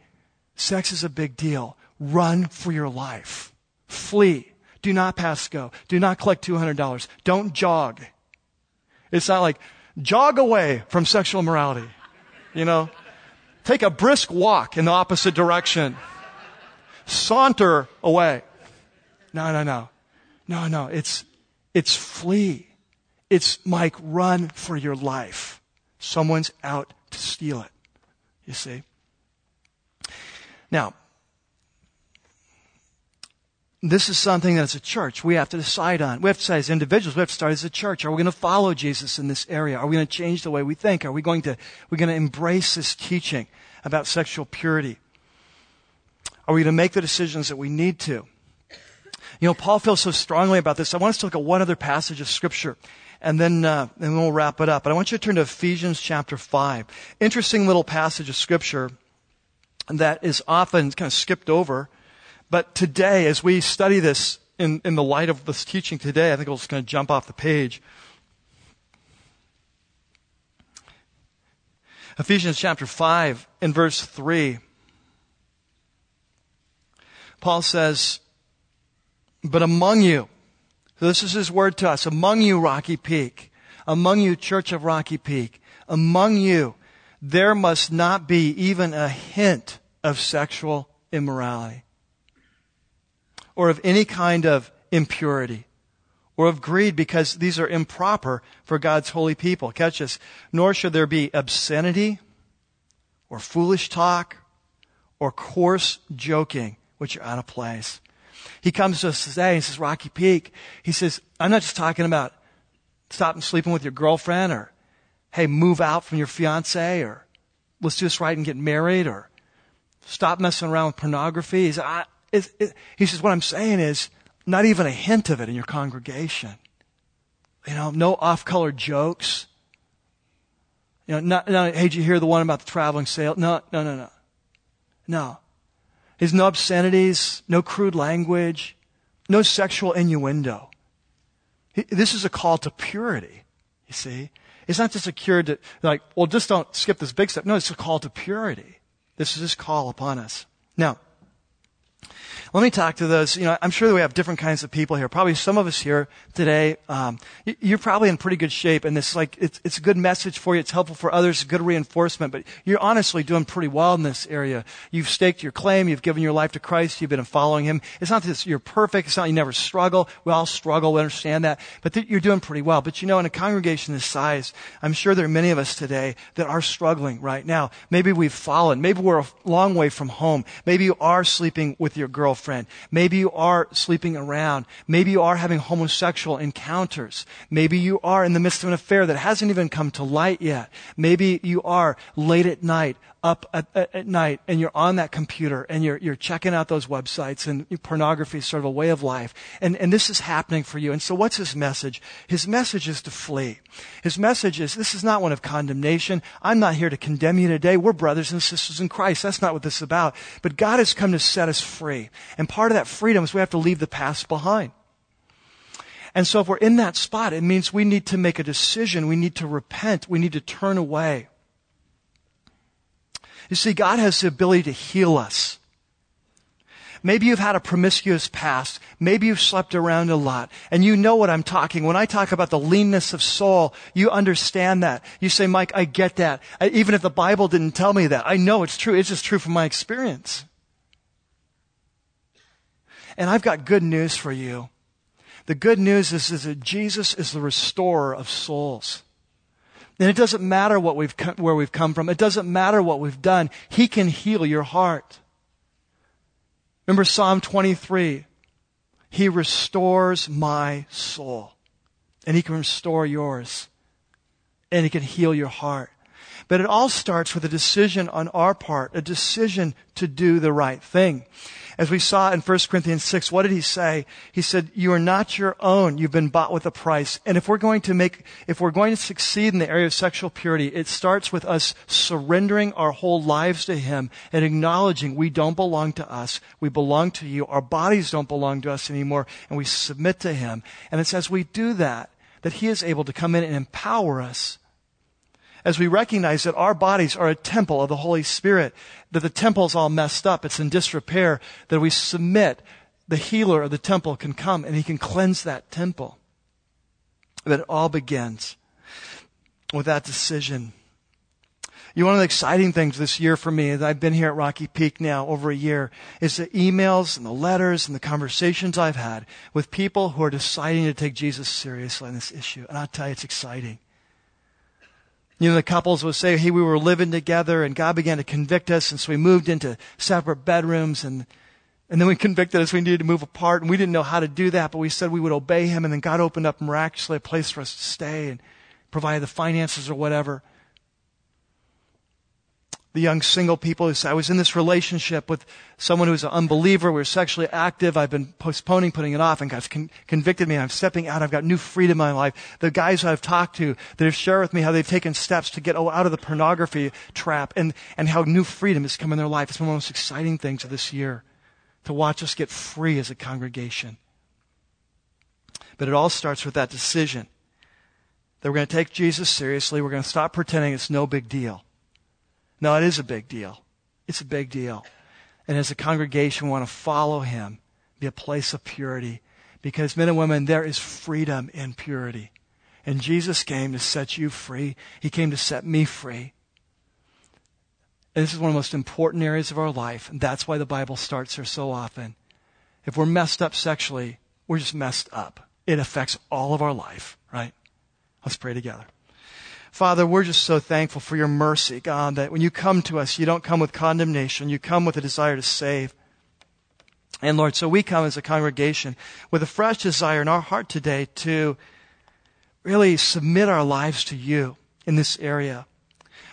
sex is a big deal. Run for your life. Flee. Do not pass go. Do not collect $200. Don't jog. It's not like jog away from sexual morality. You know, take a brisk walk in the opposite direction. Saunter away. No, no, no. No, no. It's, it's flee. It's Mike, run for your life. Someone's out to steal it. You see? Now, this is something that as a church we have to decide on. We have to decide as individuals, we have to start as a church. Are we going to follow Jesus in this area? Are we going to change the way we think? Are we going to, we're going to embrace this teaching about sexual purity? Are we going to make the decisions that we need to? You know, Paul feels so strongly about this. I want us to look at one other passage of scripture and then, uh, and we'll wrap it up. But I want you to turn to Ephesians chapter 5. Interesting little passage of scripture that is often kind of skipped over but today, as we study this in, in the light of this teaching today, I think it's going to jump off the page. Ephesians chapter 5 in verse 3. Paul says, but among you, this is his word to us, among you, Rocky Peak, among you, Church of Rocky Peak, among you, there must not be even a hint of sexual immorality or of any kind of impurity or of greed because these are improper for God's holy people. Catch this. Nor should there be obscenity or foolish talk or coarse joking, which are out of place. He comes to us today and says, Rocky Peak, he says, I'm not just talking about stopping sleeping with your girlfriend or, hey, move out from your fiance or let's do this right and get married or stop messing around with pornography. He says, I, it, he says, what I'm saying is not even a hint of it in your congregation. You know, no off-color jokes. You know, not, not, hey, did you hear the one about the traveling sale? No, no, no, no. No. There's no obscenities, no crude language, no sexual innuendo. This is a call to purity, you see. It's not just a cure to, like, well, just don't skip this big step. No, it's a call to purity. This is his call upon us. Now, let me talk to those. You know, I'm sure that we have different kinds of people here. Probably some of us here today, um, you're probably in pretty good shape, and it's like it's, it's a good message for you. It's helpful for others, good reinforcement. But you're honestly doing pretty well in this area. You've staked your claim. You've given your life to Christ. You've been following Him. It's not that you're perfect. It's not you never struggle. We all struggle. We understand that, but th- you're doing pretty well. But you know, in a congregation this size, I'm sure there are many of us today that are struggling right now. Maybe we've fallen. Maybe we're a long way from home. Maybe you are sleeping with your girlfriend girlfriend. Maybe you are sleeping around. Maybe you are having homosexual encounters. Maybe you are in the midst of an affair that hasn't even come to light yet. Maybe you are late at night up at, at, at, night and you're on that computer and you're, you're checking out those websites and pornography is sort of a way of life. And, and this is happening for you. And so what's his message? His message is to flee. His message is this is not one of condemnation. I'm not here to condemn you today. We're brothers and sisters in Christ. That's not what this is about. But God has come to set us free. And part of that freedom is we have to leave the past behind. And so if we're in that spot, it means we need to make a decision. We need to repent. We need to turn away. You see, God has the ability to heal us. Maybe you've had a promiscuous past. Maybe you've slept around a lot. And you know what I'm talking. When I talk about the leanness of soul, you understand that. You say, Mike, I get that. I, even if the Bible didn't tell me that, I know it's true. It's just true from my experience. And I've got good news for you. The good news is, is that Jesus is the restorer of souls. And it doesn't matter what we've, where we've come from. It doesn't matter what we've done. He can heal your heart. Remember Psalm 23. He restores my soul. And he can restore yours. And he can heal your heart. But it all starts with a decision on our part, a decision to do the right thing. As we saw in 1 Corinthians 6, what did he say? He said, you are not your own. You've been bought with a price. And if we're going to make, if we're going to succeed in the area of sexual purity, it starts with us surrendering our whole lives to him and acknowledging we don't belong to us. We belong to you. Our bodies don't belong to us anymore. And we submit to him. And it's as we do that, that he is able to come in and empower us as we recognize that our bodies are a temple of the Holy Spirit, that the temple's all messed up, it's in disrepair, that we submit, the healer of the temple can come and he can cleanse that temple. That it all begins with that decision. You know, one of the exciting things this year for me, as I've been here at Rocky Peak now over a year, is the emails and the letters and the conversations I've had with people who are deciding to take Jesus seriously on this issue. And I'll tell you, it's exciting. You know, the couples would say, hey, we were living together and God began to convict us. And so we moved into separate bedrooms and, and then we convicted us we needed to move apart and we didn't know how to do that, but we said we would obey him. And then God opened up miraculously a place for us to stay and provide the finances or whatever the young single people who say, I was in this relationship with someone who's an unbeliever. We were sexually active. I've been postponing, putting it off, and God's con- convicted me. I'm stepping out. I've got new freedom in my life. The guys I've talked to that have shared with me how they've taken steps to get out of the pornography trap and, and how new freedom has come in their life. It's one of the most exciting things of this year to watch us get free as a congregation. But it all starts with that decision that we're going to take Jesus seriously. We're going to stop pretending it's no big deal. No, it is a big deal. It's a big deal. And as a congregation, we want to follow him, be a place of purity. Because men and women, there is freedom in purity. And Jesus came to set you free. He came to set me free. And this is one of the most important areas of our life. And that's why the Bible starts here so often. If we're messed up sexually, we're just messed up. It affects all of our life, right? Let's pray together. Father, we're just so thankful for your mercy, God, that when you come to us, you don't come with condemnation. You come with a desire to save. And Lord, so we come as a congregation with a fresh desire in our heart today to really submit our lives to you in this area.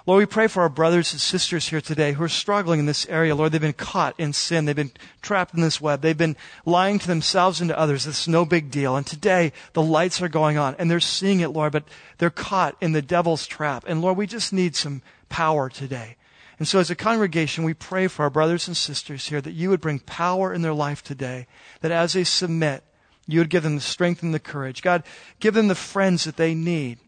Lord, we pray for our brothers and sisters here today who are struggling in this area. Lord, they've been caught in sin. They've been trapped in this web. They've been lying to themselves and to others. It's no big deal. And today, the lights are going on and they're seeing it, Lord, but they're caught in the devil's trap. And Lord, we just need some power today. And so as a congregation, we pray for our brothers and sisters here that you would bring power in their life today, that as they submit, you would give them the strength and the courage. God, give them the friends that they need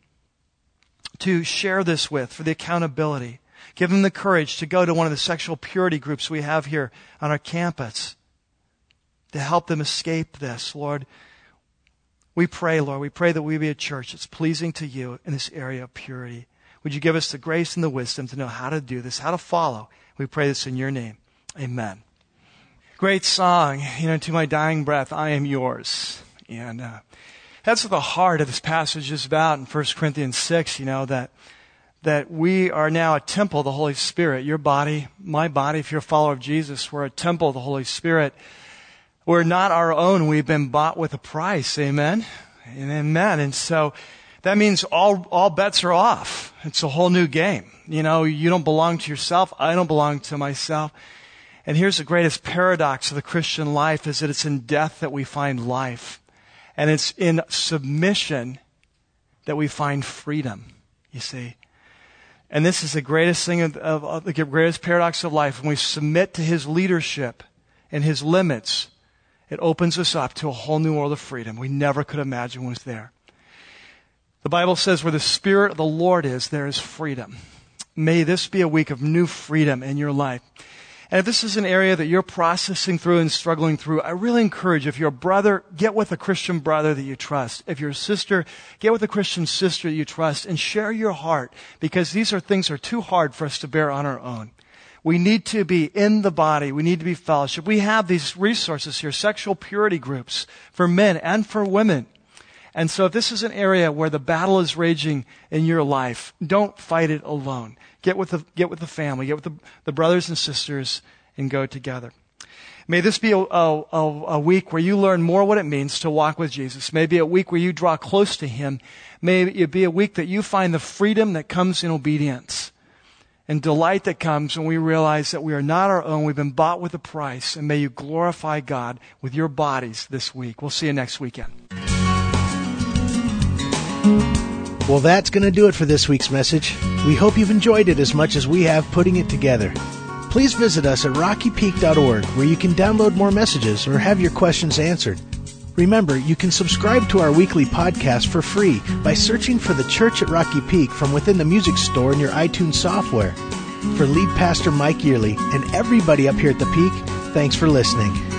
to share this with for the accountability. Give them the courage to go to one of the sexual purity groups we have here on our campus to help them escape this, Lord. We pray, Lord, we pray that we be a church that's pleasing to you in this area of purity. Would you give us the grace and the wisdom to know how to do this, how to follow? We pray this in your name. Amen. Great song, you know, to my dying breath, I am yours. And uh, that's what the heart of this passage is about in 1 Corinthians 6, you know, that, that we are now a temple of the Holy Spirit. Your body, my body, if you're a follower of Jesus, we're a temple of the Holy Spirit. We're not our own. We've been bought with a price. Amen? And amen. And so that means all, all bets are off. It's a whole new game. You know, you don't belong to yourself. I don't belong to myself. And here's the greatest paradox of the Christian life is that it's in death that we find life. And it's in submission that we find freedom, you see. And this is the greatest thing of, of, of, the greatest paradox of life. When we submit to his leadership and his limits, it opens us up to a whole new world of freedom we never could imagine was there. The Bible says where the Spirit of the Lord is, there is freedom. May this be a week of new freedom in your life. And if this is an area that you're processing through and struggling through, I really encourage if you're a brother, get with a Christian brother that you trust. If you're a sister, get with a Christian sister that you trust and share your heart because these are things are too hard for us to bear on our own. We need to be in the body. We need to be fellowship. We have these resources here, sexual purity groups for men and for women. And so if this is an area where the battle is raging in your life, don't fight it alone. Get with the, get with the family, get with the, the brothers and sisters, and go together. May this be a, a, a, week where you learn more what it means to walk with Jesus. Maybe a week where you draw close to Him. May it be a week that you find the freedom that comes in obedience and delight that comes when we realize that we are not our own. We've been bought with a price. And may you glorify God with your bodies this week. We'll see you next weekend. Well, that's going to do it for this week's message. We hope you've enjoyed it as much as we have putting it together. Please visit us at rockypeak.org where you can download more messages or have your questions answered. Remember, you can subscribe to our weekly podcast for free by searching for the Church at Rocky Peak from within the music store in your iTunes software. For lead pastor Mike Yearley and everybody up here at the Peak, thanks for listening.